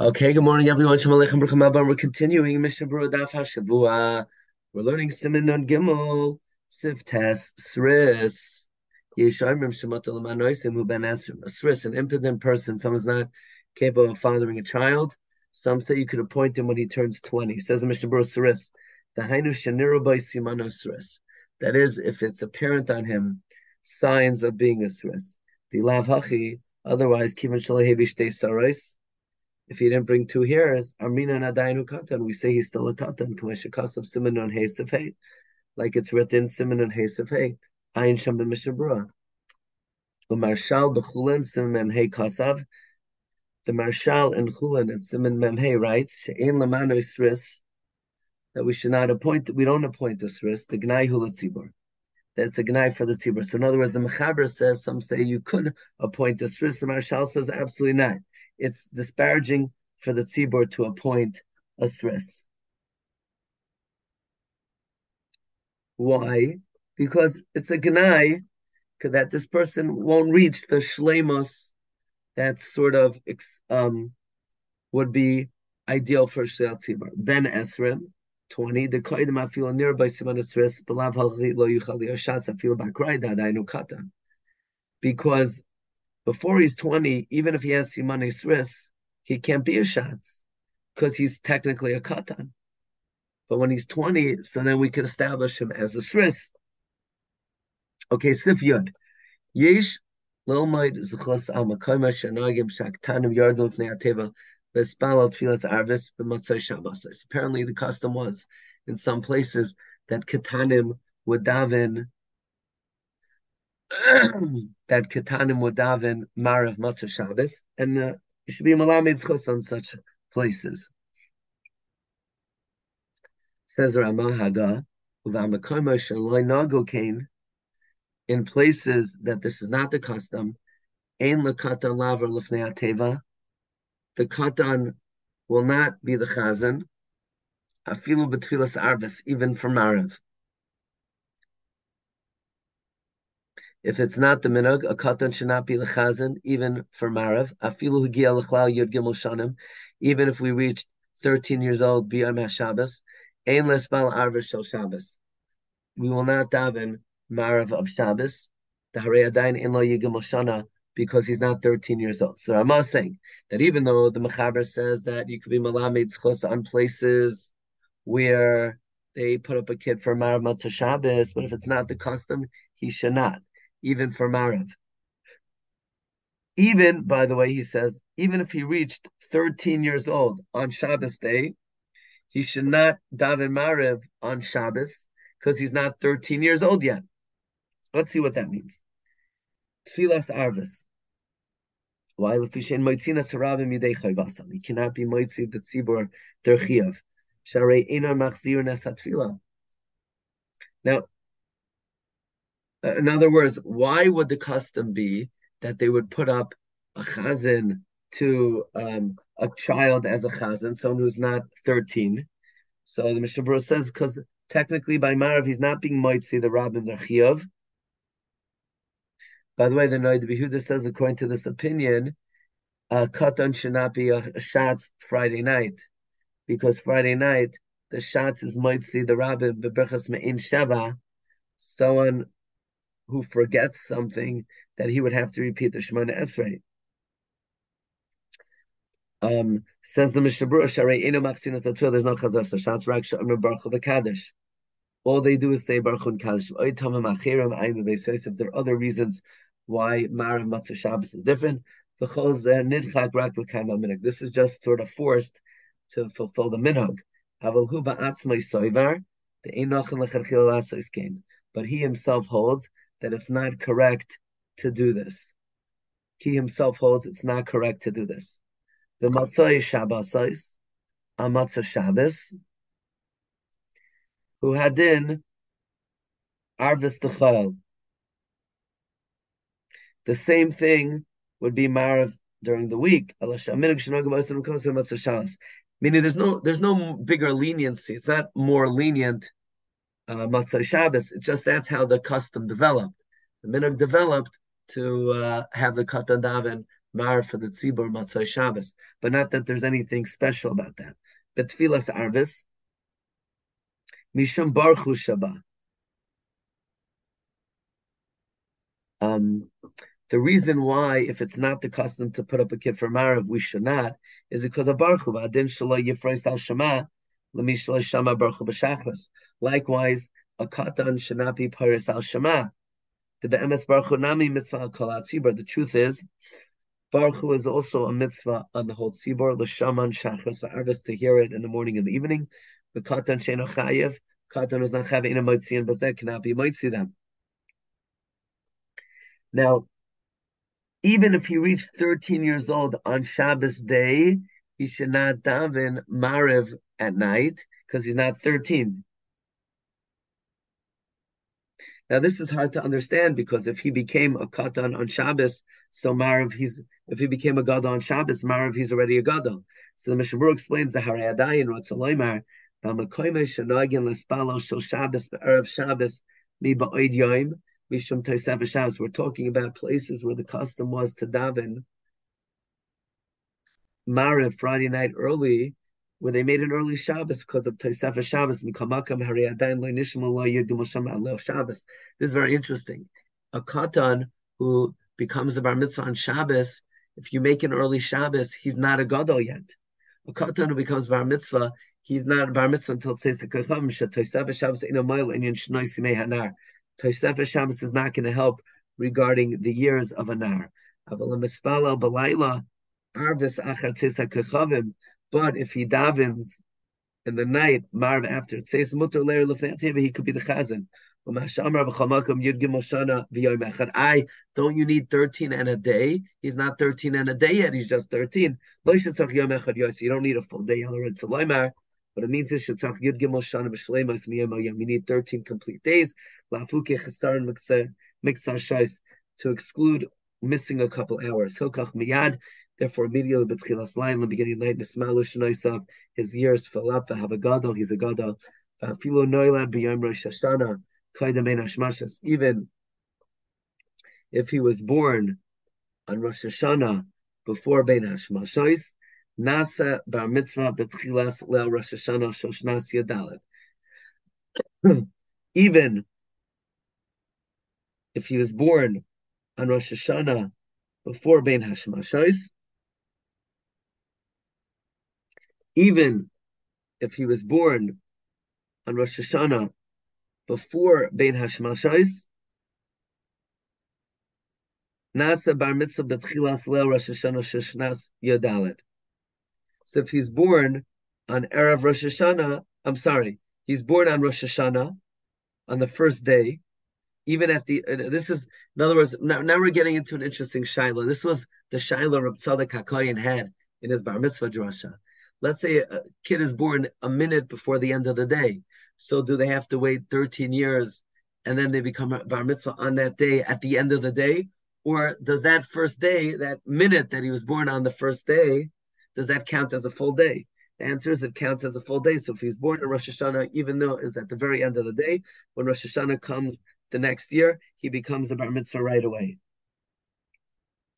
Okay, good morning, everyone. Shalom Aleichem Baruch Haba. We're continuing Mishnah Berurah Daf HaShavua. We're learning Siman Nun Gimel, Sif Tes, Sris. Yeshayim Shemata Lamanoisim Hu Ben. Sris, an impotent person, someone's not capable of fathering a child. Some say you could appoint him when he turns 20. Says Mishnah Berurah Sris. The Hainu Shaniru Bay Simano Sris. That is, if it's apparent on him, signs of being a Sris. The Lav Hachi, otherwise, Kivan Shalahevi Shtei Sarais if he didn't bring two hairs, Armina Nadainu Katan, we say he's still a Katan, Kamashakasav Simon on Hesefei, like it's written Simon on Hesefei, Ayin Sham ben Mishnah Berurah. The Maharshal Bechulin Simon Hey Kasav, the Maharshal in Chulin and Simon Memhe writes, She'en Lamano Isris, that we should not appoint, we don't appoint a Sris, the Gnai Hulatzibur. That's a Gnai for the Tzibur. So in other words, the Mechaber says, some say you could appoint a Sris, the Maharshal says absolutely not it's disparaging for the tzibur to appoint a sris. Why? Because it's a gnai that this person won't reach the shlemos that sort of um, would be ideal for shel tzibur. Ben esrim. 20, the koidim afil nearby siman esris, belav halchi lo yuchal yoshatz afil bakrai dadainu katan. Because before he's 20, even if he has Simani Sris, he can't be a Shatz because he's technically a Katan. But when he's 20, so then we can establish him as a Sris. Okay, Sif Yud. Yesh Lilmaid Zuchos Amakoma Shanagim Shaktanim Yardul Fnei Ateva Vespalal Tfilas Arvis B'Matzai Shabbos. Apparently the custom was in some places that Katanim would daven that Ketanim would Marav Matzah Shabbos, and uh, it should be Chus on such places. Says Ramah Haga, in places that this is not the custom, Ein Lakata Laver Lefnei Ateva, the Katan will not be the Chazan, Afilu Betfilas Arvis, even for Marav. If it's not the minhag, a katan should not be the chazan, even for marav. Afilu hugia lechlal yud gimel shanim, even if we reach 13 years old beyond Shabbos, ein lesbal arvis shel Shabbos. We will not daven marav of Shabbos. The harei in lo yigimel shana because he's not 13 years old. So I'm not saying that even though the Mechaber says that you could be malamed schos on places where they put up a kid for Marav Matzah Shabbos, but if it's not the custom, he should not even for Marav. Even, by the way, he says, even if he reached 13 years old on Shabbos day, he should not daven Marav on Shabbos because he's not 13 years old yet. Let's see what that means. Tfilas Arvis. Why lefishen moitzina sarabim yidei? He cannot be moitzi the tzibur derchiyav. Sharei inar machzir nesat Now, uh, in other words, why would the custom be that they would put up a chazan to um, a child as a chazan, someone who's not 13? So the Mishnah says, because technically by Marav, he's not being moitzi the Rabbin Chiyov. By the way, the Noda B'Yehuda says, according to this opinion, a katan should not be a, shots Friday night, because Friday night the shots is moitzi the Rabbin beberchas me'in shava. Someone who forgets something that he would have to repeat the Shemona Esrei. Um, says the Mishnah Berurah Sharei Eno Machsin there's no Chazar Sashatz Rak Shamar Baruch the Kaddish. All they do is say Baruch and Kaddish. If there are other reasons why Marav Matzah Shabbos is different, this is just sort of forced to fulfill the minhag. But he himself holds that it's not correct to do this. He himself holds it's not correct to do this. The Matzah Shabbosais, a Matzah Shabbos, who had in Arvis Dechal. The same thing would be Marav during the week. Meaning there's no there's no bigger leniency. It's not more lenient uh, Matzah Shabbos. It's just that's how the custom developed. The minhag developed to uh, have the katan daven Mar for the Tzibur Matzai Shabbos, but not that there's anything special about that. But Tfilas Arvis, Mishum Baruchu Shabbat. Um, the reason why, if it's not the custom to put up a kid for Marav, we should not, is because of Baruch Hu. Adin Shalom Yifreis Al Shema, Likewise, a katan should not be Paris Al Shema. The Be'emes Baruch Nami Mitzvah Kol. The truth is, Baruch is also a mitzvah on the whole tzibur, l'shaman shachris v'arvis, to hear it in the morning and the evening. The katan sheino chayev, katan is not chayev in a moitzi, and bazeh cannot be moitzi them. Now, even if he reached 13 years old on Shabbos day, he should not daven Mariv at night because he's not 13. Now this is hard to understand because if he became a katan on Shabbos, so Mariv he's if he became a gadol on Shabbos, Mariv he's already a gadol. So the Mishabur explains the Harayadayin Ratzaloimar Bamakoime Shanagin Lespalo Shel Shabbos Erev Shabbos Mi Ba'oid Yom Mishum Toisef Shabbos. We're talking about places where the custom was to daven Mariv Friday night early, where they made an early Shabbos because of Toisef Shabbos. This is very interesting. A katan who becomes a bar mitzvah on Shabbos, if you make an early Shabbos, he's not a gadol yet. A katan who becomes bar mitzvah, he's not a bar mitzvah until it says the kacham in a hanar. Tosefes Shabbos is not going to help regarding the years of a nar. Arvis, but if he davens in the night, marv after it says mutter layer he could be the chazan. I don't you need 13 and a day? He's not 13 and a day yet, he's just 13. You don't need a full day. But it means We need 13 complete days. To exclude missing a couple hours. Hilkach Miyad. Therefore, immediately B'Tchilas Line, the beginning of night, Nismalu Shnaisav, his years fill up. Have a gadol. He's a gadol. Filo Noilad B'Yom Rosh Hashanah. Kaidamein Hashmashas. Even if he was born on Rosh Hashanah before Bein Hashmashos, Nasa bar mitzvah betchilas leil Rosh Hashanah shoshnas yadalet. Even if he was born on Rosh Hashanah before Bein Hashmashos, even if he was born on Rosh Hashanah before Bein Hashmashos, Nasa bar mitzvah betchilas leil Rosh Hashanah shoshnas yadalet. So if he's born on Erev Rosh Hashanah, I'm sorry, he's born on Rosh Hashanah on the first day, even at the, uh, this is, in other words, now, now we're getting into an interesting Shiloh. This was the Shiloh Reb Tzadok HaKoyin had in his Bar Mitzvah drasha. Let's say a kid is born a minute before the end of the day. So do they have to wait 13 years and then they become a Bar Mitzvah on that day at the end of the day? Or does that first day, that minute that he was born on the first day, does that count as a full day? The answer is it counts as a full day. So if he's born in Rosh Hashanah, even though it's at the very end of the day, when Rosh Hashanah comes the next year, he becomes a bar mitzvah right away.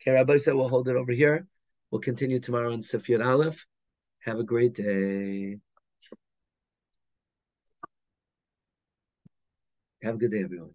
Okay, Rabbi said we'll hold it over here. We'll continue tomorrow on Sifyat Aleph. Have a great day. Have a good day, everyone.